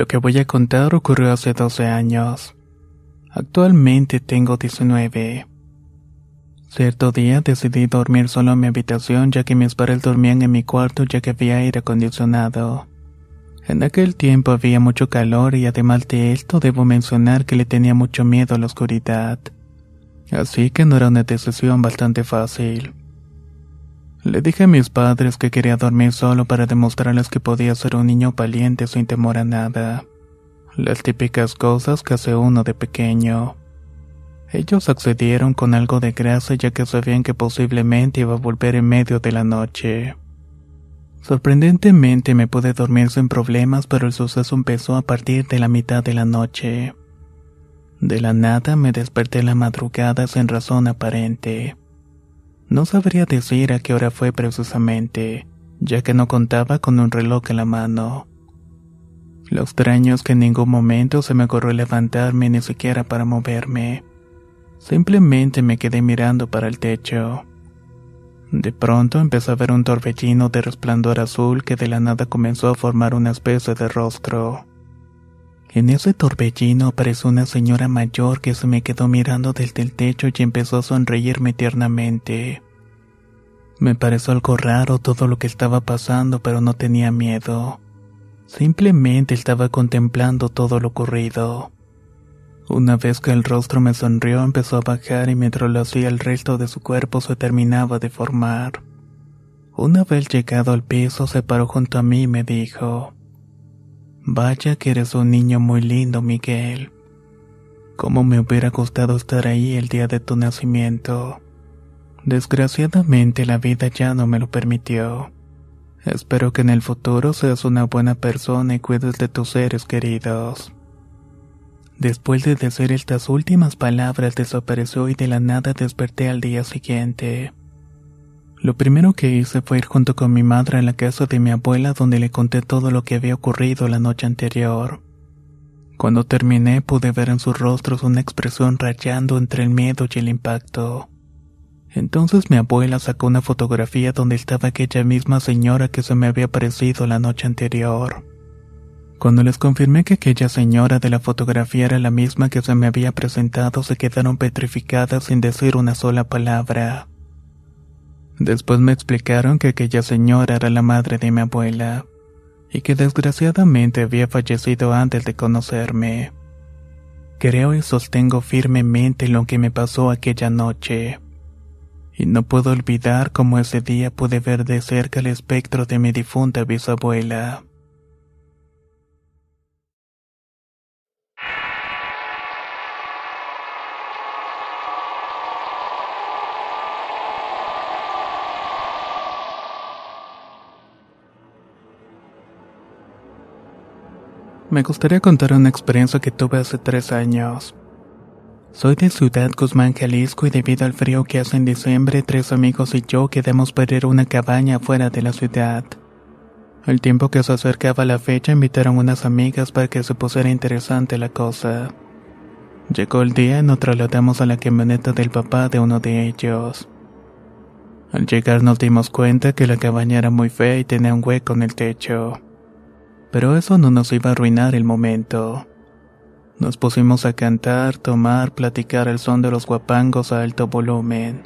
Lo que voy a contar ocurrió hace 12 años. Actualmente tengo 19. Cierto día decidí dormir solo en mi habitación ya que mis padres dormían en mi cuarto ya que había aire acondicionado. En aquel tiempo había mucho calor y además de esto debo mencionar que le tenía mucho miedo a la oscuridad. Así que no era una decisión bastante fácil. Le dije a mis padres que quería dormir solo para demostrarles que podía ser un niño valiente sin temor a nada. Las típicas cosas que hace uno de pequeño. Ellos accedieron con algo de grasa ya que sabían que posiblemente iba a volver en medio de la noche. Sorprendentemente me pude dormir sin problemas, pero el suceso empezó a partir de la mitad de la noche. De la nada me desperté la madrugada sin razón aparente. No sabría decir a qué hora fue precisamente, ya que no contaba con un reloj en la mano. Lo extraño es que en ningún momento se me ocurrió levantarme ni siquiera para moverme. Simplemente me quedé mirando para el techo. De pronto empecé a ver un torbellino de resplandor azul que de la nada comenzó a formar una especie de rostro. En ese torbellino apareció una señora mayor que se me quedó mirando desde el techo y empezó a sonreírme tiernamente. Me pareció algo raro todo lo que estaba pasando, pero no tenía miedo. Simplemente estaba contemplando todo lo ocurrido. Una vez que el rostro me sonrió, empezó a bajar y mientras lo hacía el resto de su cuerpo se terminaba de formar. Una vez llegado al piso, se paró junto a mí y me dijo, Vaya que eres un niño muy lindo, Miguel. ¿Cómo me hubiera gustado estar ahí el día de tu nacimiento? Desgraciadamente la vida ya no me lo permitió. Espero que en el futuro seas una buena persona y cuides de tus seres queridos. Después de decir estas últimas palabras desapareció y de la nada desperté al día siguiente. Lo primero que hice fue ir junto con mi madre a la casa de mi abuela donde le conté todo lo que había ocurrido la noche anterior. Cuando terminé pude ver en sus rostros una expresión rayando entre el miedo y el impacto. Entonces mi abuela sacó una fotografía donde estaba aquella misma señora que se me había aparecido la noche anterior. Cuando les confirmé que aquella señora de la fotografía era la misma que se me había presentado, se quedaron petrificadas sin decir una sola palabra. Después me explicaron que aquella señora era la madre de mi abuela, y que desgraciadamente había fallecido antes de conocerme. Creo y sostengo firmemente lo que me pasó aquella noche. Y no puedo olvidar cómo ese día pude ver de cerca el espectro de mi difunta bisabuela. Me gustaría contar una experiencia que tuve hace tres años. Soy de Ciudad Guzmán, Jalisco y debido al frío que hace en diciembre, tres amigos y yo quedamos para ir a una cabaña fuera de la ciudad. Al tiempo que se acercaba la fecha invitaron unas amigas para que se pusiera interesante la cosa. Llegó el día y nos trasladamos a la camioneta del papá de uno de ellos. Al llegar nos dimos cuenta que la cabaña era muy fea y tenía un hueco en el techo pero eso no nos iba a arruinar el momento. Nos pusimos a cantar, tomar, platicar al son de los guapangos a alto volumen.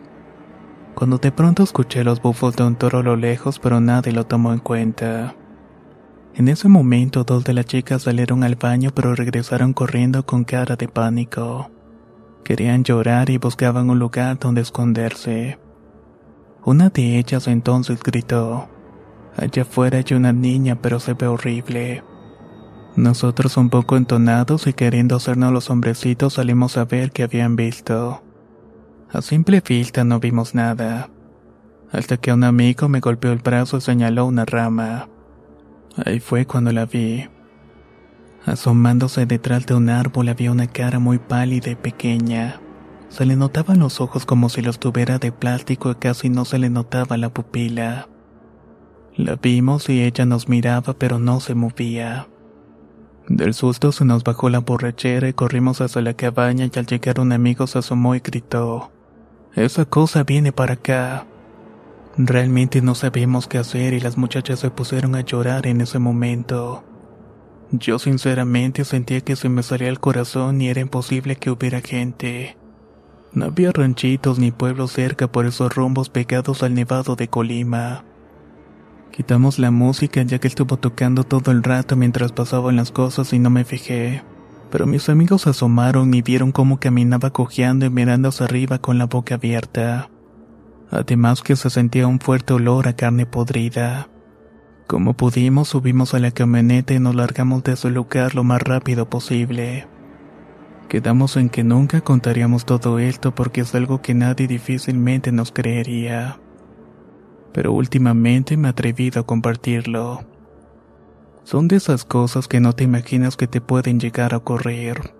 cuando de pronto escuché los bufos de un toro a lo lejos, pero nadie lo tomó en cuenta. En ese momento dos de las chicas salieron al baño pero regresaron corriendo con cara de pánico. Querían llorar y buscaban un lugar donde esconderse. Una de ellas entonces gritó, Allá afuera hay una niña pero se ve horrible. Nosotros un poco entonados y queriendo hacernos los hombrecitos salimos a ver qué habían visto. A simple vista no vimos nada, hasta que un amigo me golpeó el brazo y señaló una rama. Ahí fue cuando la vi. Asomándose detrás de un árbol había una cara muy pálida y pequeña. Se le notaban los ojos como si los tuviera de plástico y casi no se le notaba la pupila. La vimos y ella nos miraba pero no se movía. Del susto se nos bajó la borrachera y corrimos hacia la cabaña y al llegar un amigo se asomó y gritó, Esa cosa viene para acá. Realmente no sabíamos qué hacer y las muchachas se pusieron a llorar en ese momento. Yo sinceramente sentía que se me salía el corazón y era imposible que hubiera gente. No había ranchitos ni pueblos cerca por esos rumbos pegados al nevado de Colima. Quitamos la música ya que estuvo tocando todo el rato mientras pasaban las cosas y no me fijé. Pero mis amigos asomaron y vieron cómo caminaba cojeando y mirando hacia arriba con la boca abierta. Además que se sentía un fuerte olor a carne podrida. Como pudimos subimos a la camioneta y nos largamos de ese lugar lo más rápido posible. Quedamos en que nunca contaríamos todo esto porque es algo que nadie difícilmente nos creería pero últimamente me he atrevido a compartirlo. Son de esas cosas que no te imaginas que te pueden llegar a ocurrir,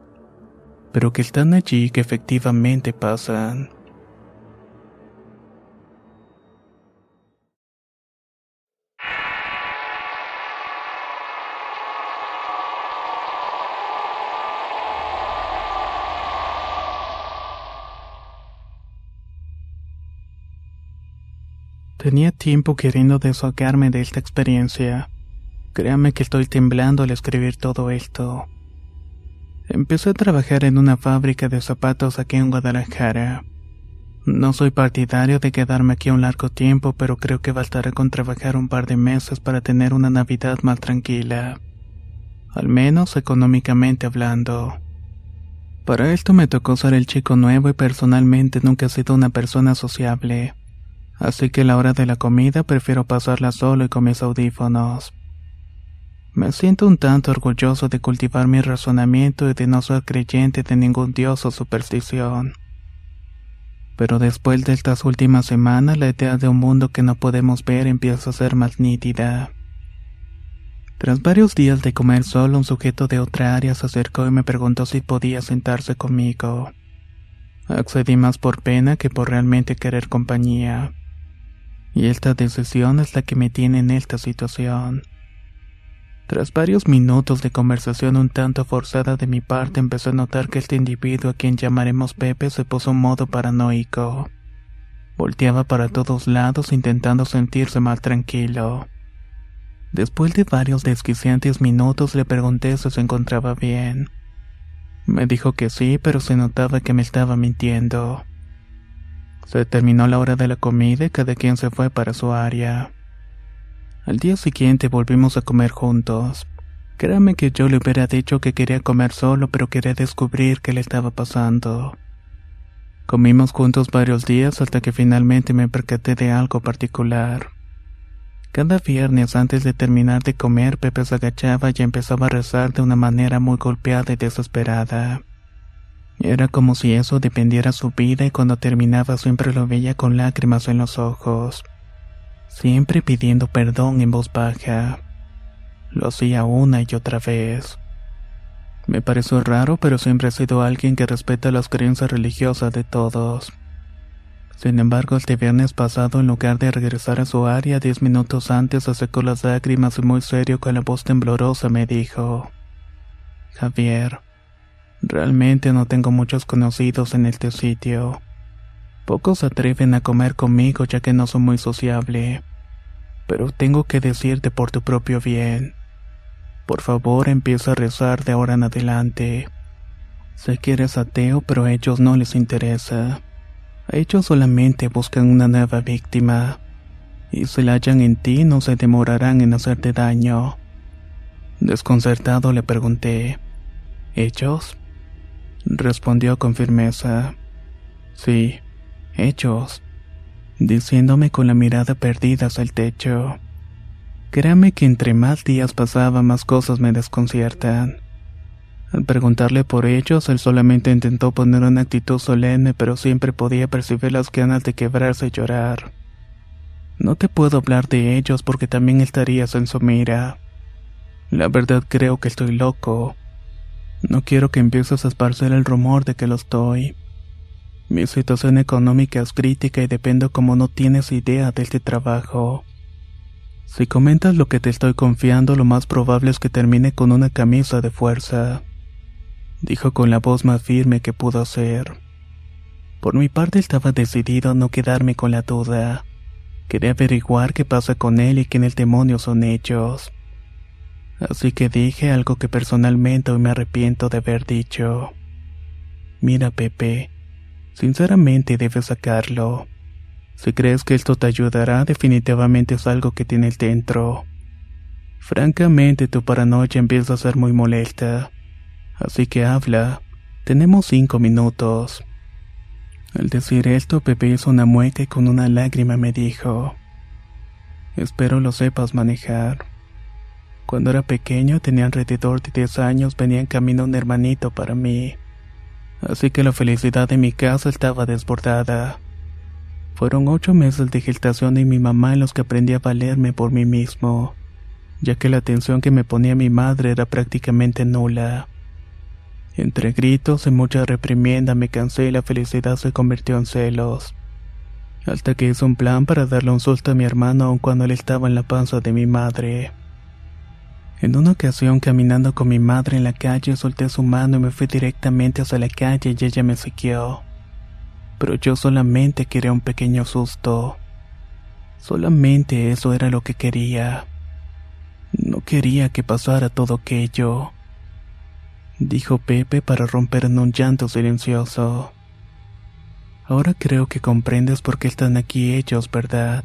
pero que están allí y que efectivamente pasan. Tenía tiempo queriendo desahogarme de esta experiencia. Créame que estoy temblando al escribir todo esto. Empecé a trabajar en una fábrica de zapatos aquí en Guadalajara. No soy partidario de quedarme aquí un largo tiempo, pero creo que bastará con trabajar un par de meses para tener una Navidad más tranquila. Al menos económicamente hablando. Para esto me tocó ser el chico nuevo y personalmente nunca he sido una persona sociable así que a la hora de la comida prefiero pasarla solo y con mis audífonos. Me siento un tanto orgulloso de cultivar mi razonamiento y de no ser creyente de ningún dios o superstición. Pero después de estas últimas semanas la idea de un mundo que no podemos ver empieza a ser más nítida. Tras varios días de comer solo, un sujeto de otra área se acercó y me preguntó si podía sentarse conmigo. Accedí más por pena que por realmente querer compañía. Y esta decisión es la que me tiene en esta situación. Tras varios minutos de conversación un tanto forzada de mi parte, empecé a notar que este individuo a quien llamaremos Pepe se puso en modo paranoico. Volteaba para todos lados intentando sentirse más tranquilo. Después de varios desquiciantes minutos le pregunté si se encontraba bien. Me dijo que sí, pero se notaba que me estaba mintiendo. Se terminó la hora de la comida y cada quien se fue para su área. Al día siguiente volvimos a comer juntos. Créame que yo le hubiera dicho que quería comer solo, pero quería descubrir qué le estaba pasando. Comimos juntos varios días hasta que finalmente me percaté de algo particular. Cada viernes antes de terminar de comer, Pepe se agachaba y empezaba a rezar de una manera muy golpeada y desesperada. Era como si eso dependiera su vida y cuando terminaba siempre lo veía con lágrimas en los ojos, siempre pidiendo perdón en voz baja. Lo hacía una y otra vez. Me pareció raro, pero siempre he sido alguien que respeta las creencias religiosas de todos. Sin embargo, este viernes pasado, en lugar de regresar a su área diez minutos antes, se secó las lágrimas y muy serio con la voz temblorosa me dijo, Javier, Realmente no tengo muchos conocidos en este sitio. Pocos se atreven a comer conmigo ya que no soy muy sociable. Pero tengo que decirte por tu propio bien. Por favor empieza a rezar de ahora en adelante. Sé que eres ateo, pero a ellos no les interesa. Ellos solamente buscan una nueva víctima. Y si la hallan en ti, no se demorarán en hacerte daño. Desconcertado le pregunté, ¿Ellos? Respondió con firmeza. Sí, ellos. Diciéndome con la mirada perdida hacia el techo. Créame que entre más días pasaba, más cosas me desconciertan. Al preguntarle por ellos, él solamente intentó poner una actitud solemne, pero siempre podía percibir las ganas de quebrarse y llorar. No te puedo hablar de ellos porque también estarías en su mira. La verdad creo que estoy loco. No quiero que empieces a esparcer el rumor de que lo estoy. Mi situación económica es crítica y dependo como no tienes idea de este trabajo. Si comentas lo que te estoy confiando, lo más probable es que termine con una camisa de fuerza, dijo con la voz más firme que pudo hacer. Por mi parte estaba decidido a no quedarme con la duda. Quería averiguar qué pasa con él y quién el demonio son ellos. Así que dije algo que personalmente hoy me arrepiento de haber dicho. Mira, Pepe, sinceramente debes sacarlo. Si crees que esto te ayudará, definitivamente es algo que tienes dentro. Francamente, tu paranoia empieza a ser muy molesta. Así que habla. Tenemos cinco minutos. Al decir esto, Pepe hizo una mueca y con una lágrima me dijo, Espero lo sepas manejar. Cuando era pequeño, tenía alrededor de 10 años, venía en camino un hermanito para mí. Así que la felicidad de mi casa estaba desbordada. Fueron ocho meses de gestación de mi mamá en los que aprendí a valerme por mí mismo, ya que la atención que me ponía mi madre era prácticamente nula. Entre gritos y mucha reprimienda me cansé y la felicidad se convirtió en celos. Hasta que hice un plan para darle un susto a mi hermano aun cuando él estaba en la panza de mi madre. En una ocasión caminando con mi madre en la calle solté su mano y me fui directamente hacia la calle y ella me siguió pero yo solamente quería un pequeño susto. Solamente eso era lo que quería. No quería que pasara todo aquello, dijo Pepe para romper en un llanto silencioso. Ahora creo que comprendes por qué están aquí ellos, ¿verdad?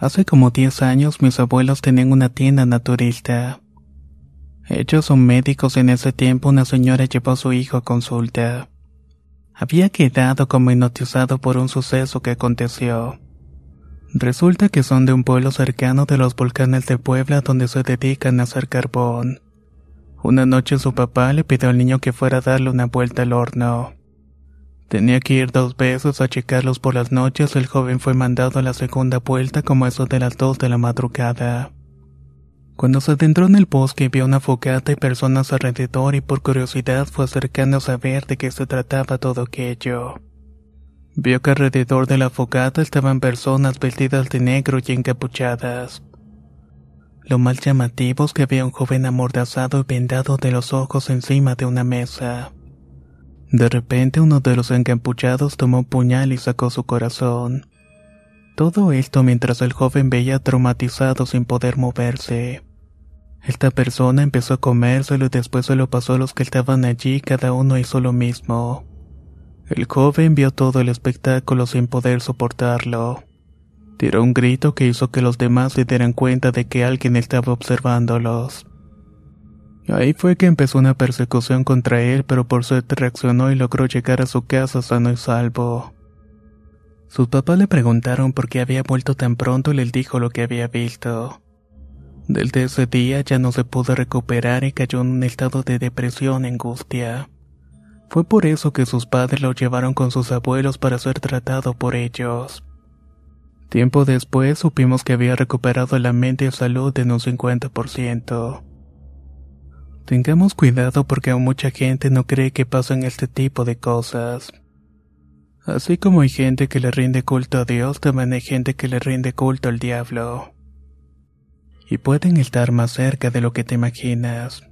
Hace como 10 años mis abuelos tenían una tienda naturista. Ellos son médicos en ese tiempo una señora llevó a su hijo a consulta. Había quedado como hipnotizado por un suceso que aconteció. Resulta que son de un pueblo cercano de los volcanes de Puebla donde se dedican a hacer carbón. Una noche su papá le pidió al niño que fuera a darle una vuelta al horno. Tenía que ir dos veces a checarlos por las noches. El joven fue mandado a la segunda vuelta como eso de las dos de la madrugada. Cuando se adentró en el bosque vio una fogata y personas alrededor y por curiosidad fue acercándose a ver de qué se trataba todo aquello. Vio que alrededor de la fogata estaban personas vestidas de negro y encapuchadas. Lo más llamativo es que había un joven amordazado y vendado de los ojos encima de una mesa. De repente uno de los encapuchados tomó un puñal y sacó su corazón. Todo esto mientras el joven veía traumatizado sin poder moverse. Esta persona empezó a comérselo y después se lo pasó a los que estaban allí, cada uno hizo lo mismo. El joven vio todo el espectáculo sin poder soportarlo. Tiró un grito que hizo que los demás se dieran cuenta de que alguien estaba observándolos. Ahí fue que empezó una persecución contra él, pero por suerte reaccionó y logró llegar a su casa sano y salvo. Sus papás le preguntaron por qué había vuelto tan pronto y les dijo lo que había visto. Desde ese día ya no se pudo recuperar y cayó en un estado de depresión y angustia. Fue por eso que sus padres lo llevaron con sus abuelos para ser tratado por ellos. Tiempo después supimos que había recuperado la mente y salud en un 50%. Tengamos cuidado porque aún mucha gente no cree que pasan este tipo de cosas. Así como hay gente que le rinde culto a Dios, también hay gente que le rinde culto al diablo. Y pueden estar más cerca de lo que te imaginas.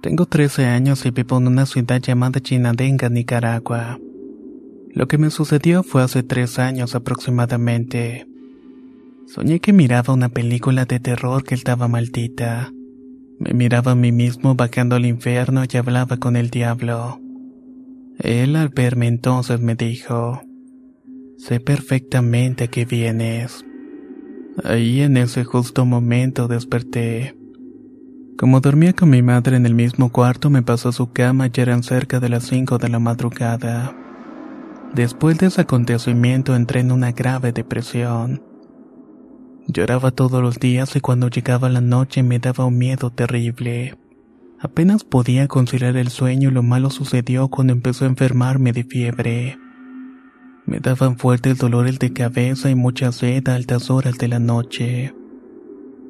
Tengo 13 años y vivo en una ciudad llamada Chinadenga, Nicaragua. Lo que me sucedió fue hace tres años aproximadamente. Soñé que miraba una película de terror que estaba maldita. Me miraba a mí mismo bajando al infierno y hablaba con el diablo. Él al verme entonces me dijo, sé perfectamente que vienes. Ahí en ese justo momento desperté. Como dormía con mi madre en el mismo cuarto, me pasó a su cama y eran cerca de las 5 de la madrugada. Después de ese acontecimiento entré en una grave depresión. Lloraba todos los días y cuando llegaba la noche me daba un miedo terrible. Apenas podía conciliar el sueño y lo malo sucedió cuando empezó a enfermarme de fiebre. Me daban fuertes dolores de cabeza y mucha sed a altas horas de la noche.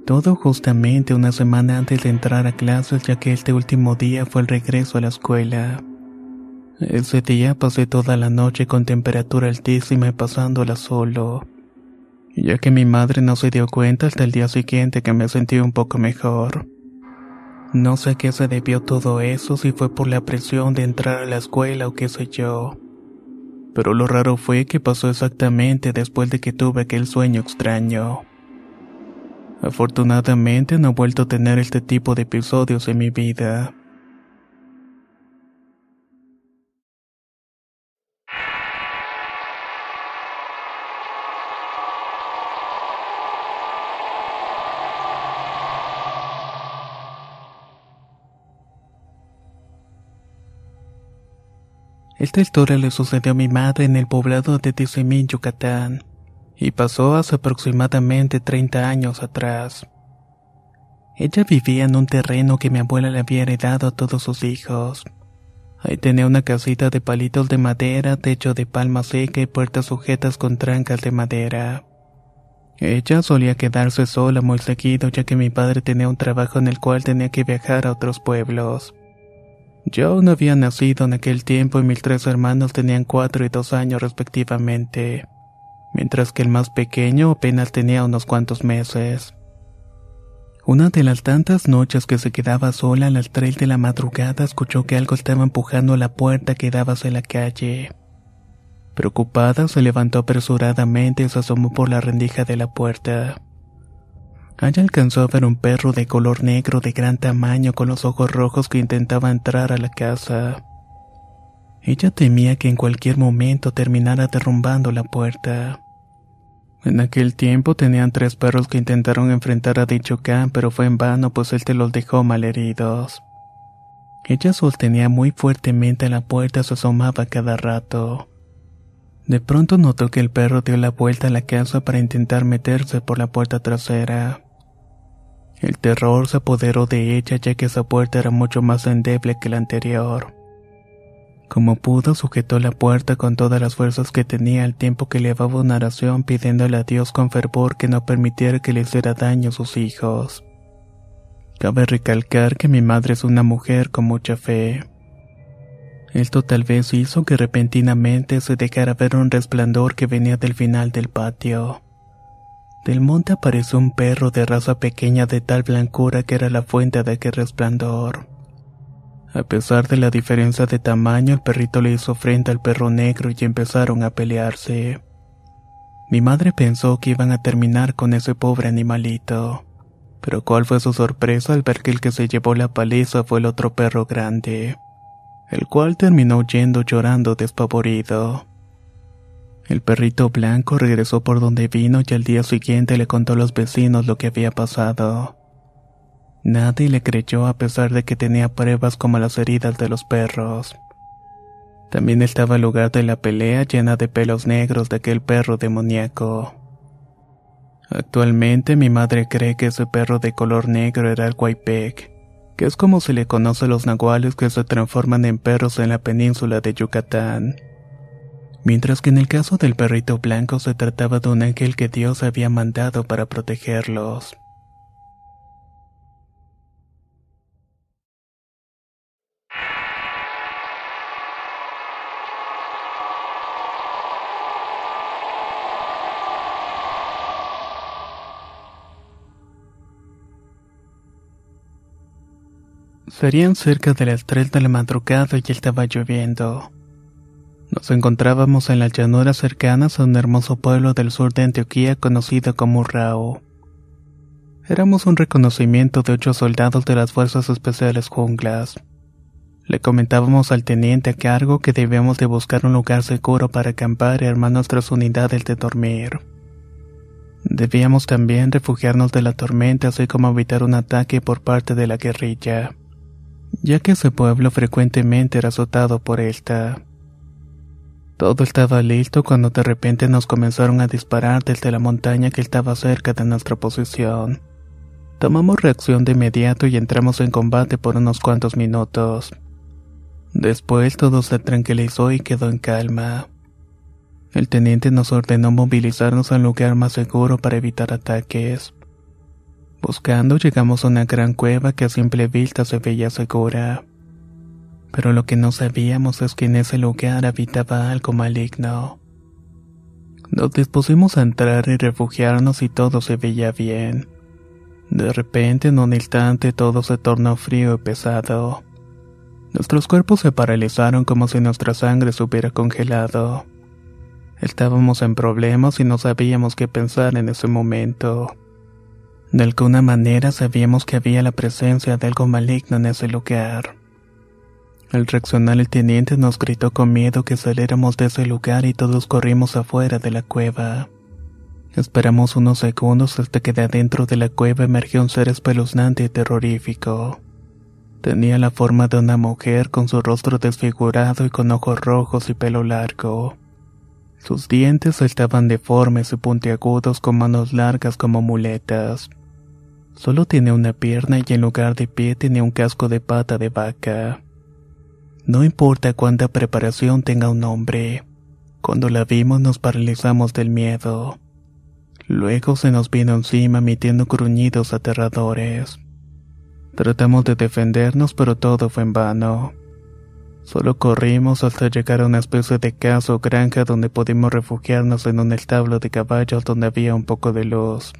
Todo justamente una semana antes de entrar a clases ya que este último día fue el regreso a la escuela. Ese día pasé toda la noche con temperatura altísima y pasándola solo, ya que mi madre no se dio cuenta hasta el día siguiente que me sentí un poco mejor. No sé a qué se debió todo eso, si fue por la presión de entrar a la escuela o qué sé yo. Pero lo raro fue que pasó exactamente después de que tuve aquel sueño extraño. Afortunadamente no he vuelto a tener este tipo de episodios en mi vida. Esta historia le sucedió a mi madre en el poblado de Tizimín, Yucatán y pasó hace aproximadamente 30 años atrás. Ella vivía en un terreno que mi abuela le había heredado a todos sus hijos. Ahí tenía una casita de palitos de madera, techo de palma seca y puertas sujetas con trancas de madera. Ella solía quedarse sola muy seguido ya que mi padre tenía un trabajo en el cual tenía que viajar a otros pueblos. Yo no había nacido en aquel tiempo y mis tres hermanos tenían cuatro y dos años respectivamente mientras que el más pequeño apenas tenía unos cuantos meses. Una de las tantas noches que se quedaba sola a las tres de la madrugada escuchó que algo estaba empujando la puerta que daba hacia la calle. Preocupada, se levantó apresuradamente y se asomó por la rendija de la puerta. Allá alcanzó a ver un perro de color negro de gran tamaño con los ojos rojos que intentaba entrar a la casa. Ella temía que en cualquier momento terminara derrumbando la puerta. En aquel tiempo tenían tres perros que intentaron enfrentar a dicho can, pero fue en vano pues él te los dejó malheridos. Ella sostenía muy fuertemente la puerta, se asomaba cada rato. De pronto notó que el perro dio la vuelta a la casa para intentar meterse por la puerta trasera. El terror se apoderó de ella ya que esa puerta era mucho más endeble que la anterior. Como pudo, sujetó la puerta con todas las fuerzas que tenía al tiempo que elevaba una oración pidiéndole a Dios con fervor que no permitiera que le hiciera daño a sus hijos. Cabe recalcar que mi madre es una mujer con mucha fe. Esto tal vez hizo que repentinamente se dejara ver un resplandor que venía del final del patio. Del monte apareció un perro de raza pequeña de tal blancura que era la fuente de aquel resplandor. A pesar de la diferencia de tamaño, el perrito le hizo frente al perro negro y empezaron a pelearse. Mi madre pensó que iban a terminar con ese pobre animalito. Pero cuál fue su sorpresa al ver que el que se llevó la paliza fue el otro perro grande, el cual terminó yendo llorando despavorido. El perrito blanco regresó por donde vino y al día siguiente le contó a los vecinos lo que había pasado. Nadie le creyó a pesar de que tenía pruebas como las heridas de los perros. También estaba el lugar de la pelea llena de pelos negros de aquel perro demoníaco. Actualmente mi madre cree que ese perro de color negro era el Guaypec, que es como se le conoce a los nahuales que se transforman en perros en la península de Yucatán. Mientras que en el caso del perrito blanco se trataba de un ángel que Dios había mandado para protegerlos. Serían cerca de las 3 de la madrugada y estaba lloviendo. Nos encontrábamos en las llanuras cercanas a un hermoso pueblo del sur de Antioquía conocido como Rao. Éramos un reconocimiento de ocho soldados de las Fuerzas Especiales Junglas. Le comentábamos al teniente a cargo que debíamos de buscar un lugar seguro para acampar y armar nuestras unidades de dormir. Debíamos también refugiarnos de la tormenta así como evitar un ataque por parte de la guerrilla ya que ese pueblo frecuentemente era azotado por esta. Todo estaba listo cuando de repente nos comenzaron a disparar desde la montaña que estaba cerca de nuestra posición. Tomamos reacción de inmediato y entramos en combate por unos cuantos minutos. Después todo se tranquilizó y quedó en calma. El teniente nos ordenó movilizarnos al lugar más seguro para evitar ataques. Buscando llegamos a una gran cueva que a simple vista se veía segura. Pero lo que no sabíamos es que en ese lugar habitaba algo maligno. Nos dispusimos a entrar y refugiarnos y todo se veía bien. De repente, en un instante, todo se tornó frío y pesado. Nuestros cuerpos se paralizaron como si nuestra sangre se hubiera congelado. Estábamos en problemas y no sabíamos qué pensar en ese momento. De alguna manera sabíamos que había la presencia de algo maligno en ese lugar. Al reaccionar el teniente nos gritó con miedo que saliéramos de ese lugar y todos corrimos afuera de la cueva. Esperamos unos segundos hasta que de adentro de la cueva emergió un ser espeluznante y terrorífico. Tenía la forma de una mujer con su rostro desfigurado y con ojos rojos y pelo largo. Sus dientes estaban deformes y puntiagudos con manos largas como muletas. Solo tiene una pierna y en lugar de pie tiene un casco de pata de vaca. No importa cuánta preparación tenga un hombre. Cuando la vimos nos paralizamos del miedo. Luego se nos vino encima emitiendo gruñidos aterradores. Tratamos de defendernos pero todo fue en vano. Solo corrimos hasta llegar a una especie de casa o granja donde pudimos refugiarnos en un establo de caballos donde había un poco de luz.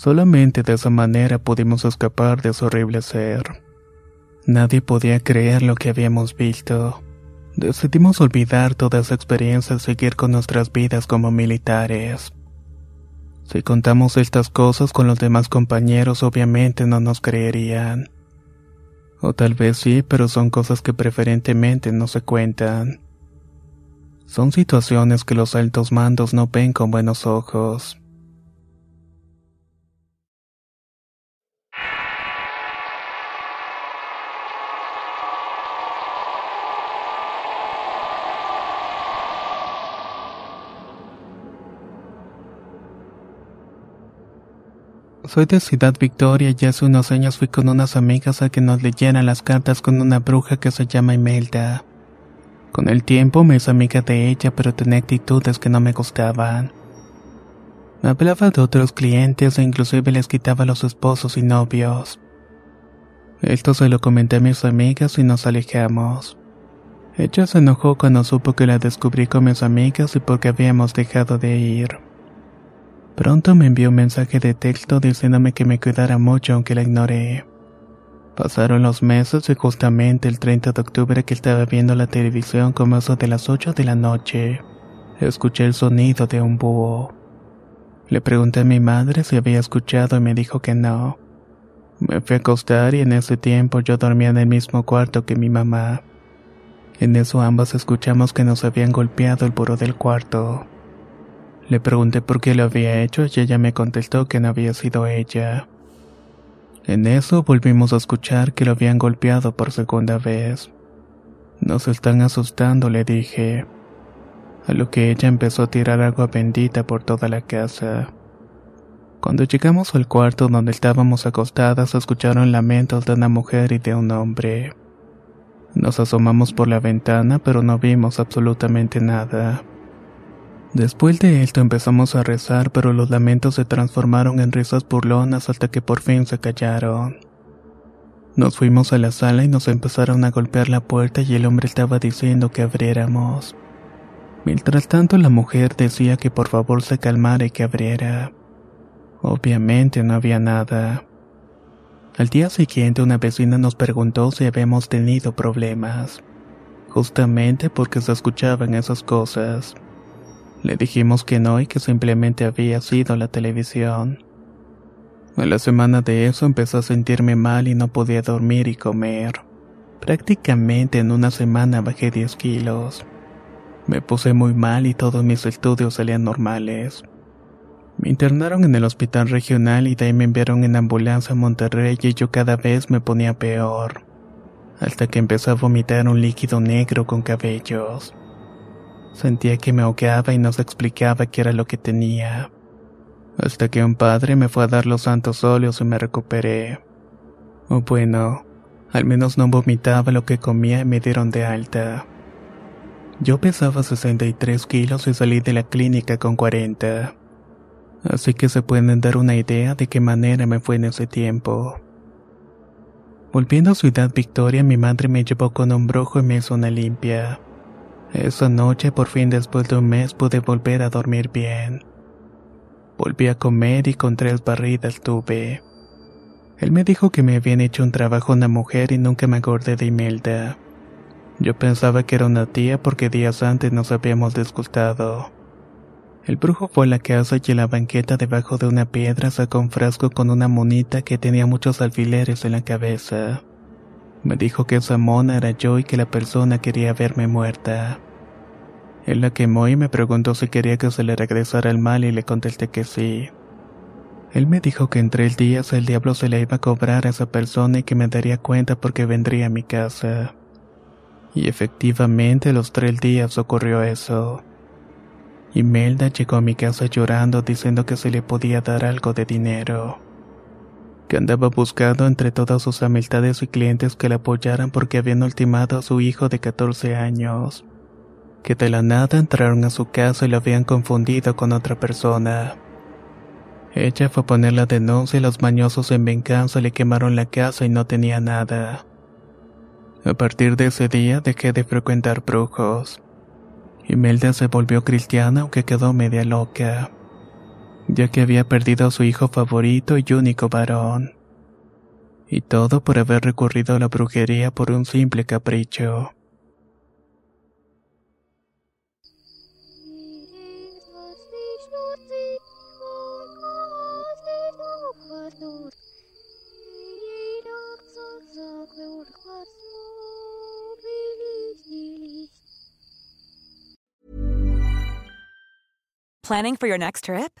Solamente de esa manera pudimos escapar de ese horrible ser. Nadie podía creer lo que habíamos visto. Decidimos olvidar toda esa experiencia y seguir con nuestras vidas como militares. Si contamos estas cosas con los demás compañeros obviamente no nos creerían. O tal vez sí, pero son cosas que preferentemente no se cuentan. Son situaciones que los altos mandos no ven con buenos ojos. Soy de Ciudad Victoria y hace unos años fui con unas amigas a que nos leyeran las cartas con una bruja que se llama Imelda. Con el tiempo me hice amiga de ella, pero tenía actitudes que no me gustaban. Me hablaba de otros clientes e inclusive les quitaba a los esposos y novios. Esto se lo comenté a mis amigas y nos alejamos. Ella se enojó cuando supo que la descubrí con mis amigas y porque habíamos dejado de ir. Pronto me envió un mensaje de texto diciéndome que me cuidara mucho aunque la ignoré. Pasaron los meses y justamente el 30 de octubre que estaba viendo la televisión como eso de las 8 de la noche, escuché el sonido de un búho. Le pregunté a mi madre si había escuchado y me dijo que no. Me fui a acostar y en ese tiempo yo dormía en el mismo cuarto que mi mamá. En eso ambas escuchamos que nos habían golpeado el buro del cuarto. Le pregunté por qué lo había hecho y ella me contestó que no había sido ella. En eso volvimos a escuchar que lo habían golpeado por segunda vez. Nos están asustando, le dije. A lo que ella empezó a tirar agua bendita por toda la casa. Cuando llegamos al cuarto donde estábamos acostadas, escucharon lamentos de una mujer y de un hombre. Nos asomamos por la ventana, pero no vimos absolutamente nada. Después de esto empezamos a rezar, pero los lamentos se transformaron en risas burlonas hasta que por fin se callaron. Nos fuimos a la sala y nos empezaron a golpear la puerta y el hombre estaba diciendo que abriéramos. Mientras tanto la mujer decía que por favor se calmara y que abriera. Obviamente no había nada. Al día siguiente una vecina nos preguntó si habíamos tenido problemas, justamente porque se escuchaban esas cosas. Le dijimos que no y que simplemente había sido la televisión. A la semana de eso empezó a sentirme mal y no podía dormir y comer. Prácticamente en una semana bajé 10 kilos. Me puse muy mal y todos mis estudios salían normales. Me internaron en el hospital regional y de ahí me enviaron en ambulancia a Monterrey y yo cada vez me ponía peor. Hasta que empezó a vomitar un líquido negro con cabellos. Sentía que me ahogaba y no se explicaba qué era lo que tenía. Hasta que un padre me fue a dar los santos óleos y me recuperé. O bueno, al menos no vomitaba lo que comía y me dieron de alta. Yo pesaba 63 kilos y salí de la clínica con 40. Así que se pueden dar una idea de qué manera me fue en ese tiempo. Volviendo a Ciudad Victoria, mi madre me llevó con un brujo y me hizo una limpia. Esa noche, por fin después de un mes, pude volver a dormir bien. Volví a comer y con tres barridas tuve. Él me dijo que me habían hecho un trabajo una mujer y nunca me acordé de Imelda. Yo pensaba que era una tía porque días antes nos habíamos disgustado. El brujo fue a la casa y en la banqueta debajo de una piedra sacó un frasco con una monita que tenía muchos alfileres en la cabeza. Me dijo que esa mona era yo y que la persona quería verme muerta. Él la quemó y me preguntó si quería que se le regresara el mal y le contesté que sí. Él me dijo que en tres días el diablo se le iba a cobrar a esa persona y que me daría cuenta porque vendría a mi casa. Y efectivamente los tres días ocurrió eso. Imelda llegó a mi casa llorando diciendo que se le podía dar algo de dinero que andaba buscando entre todas sus amistades y clientes que la apoyaran porque habían ultimado a su hijo de 14 años, que de la nada entraron a su casa y lo habían confundido con otra persona. Ella fue a poner la denuncia y los mañosos en venganza le quemaron la casa y no tenía nada. A partir de ese día dejé de frecuentar brujos. Imelda se volvió cristiana aunque quedó media loca ya que había perdido a su hijo favorito y único varón. Y todo por haber recurrido a la brujería por un simple capricho. Planning for your next trip?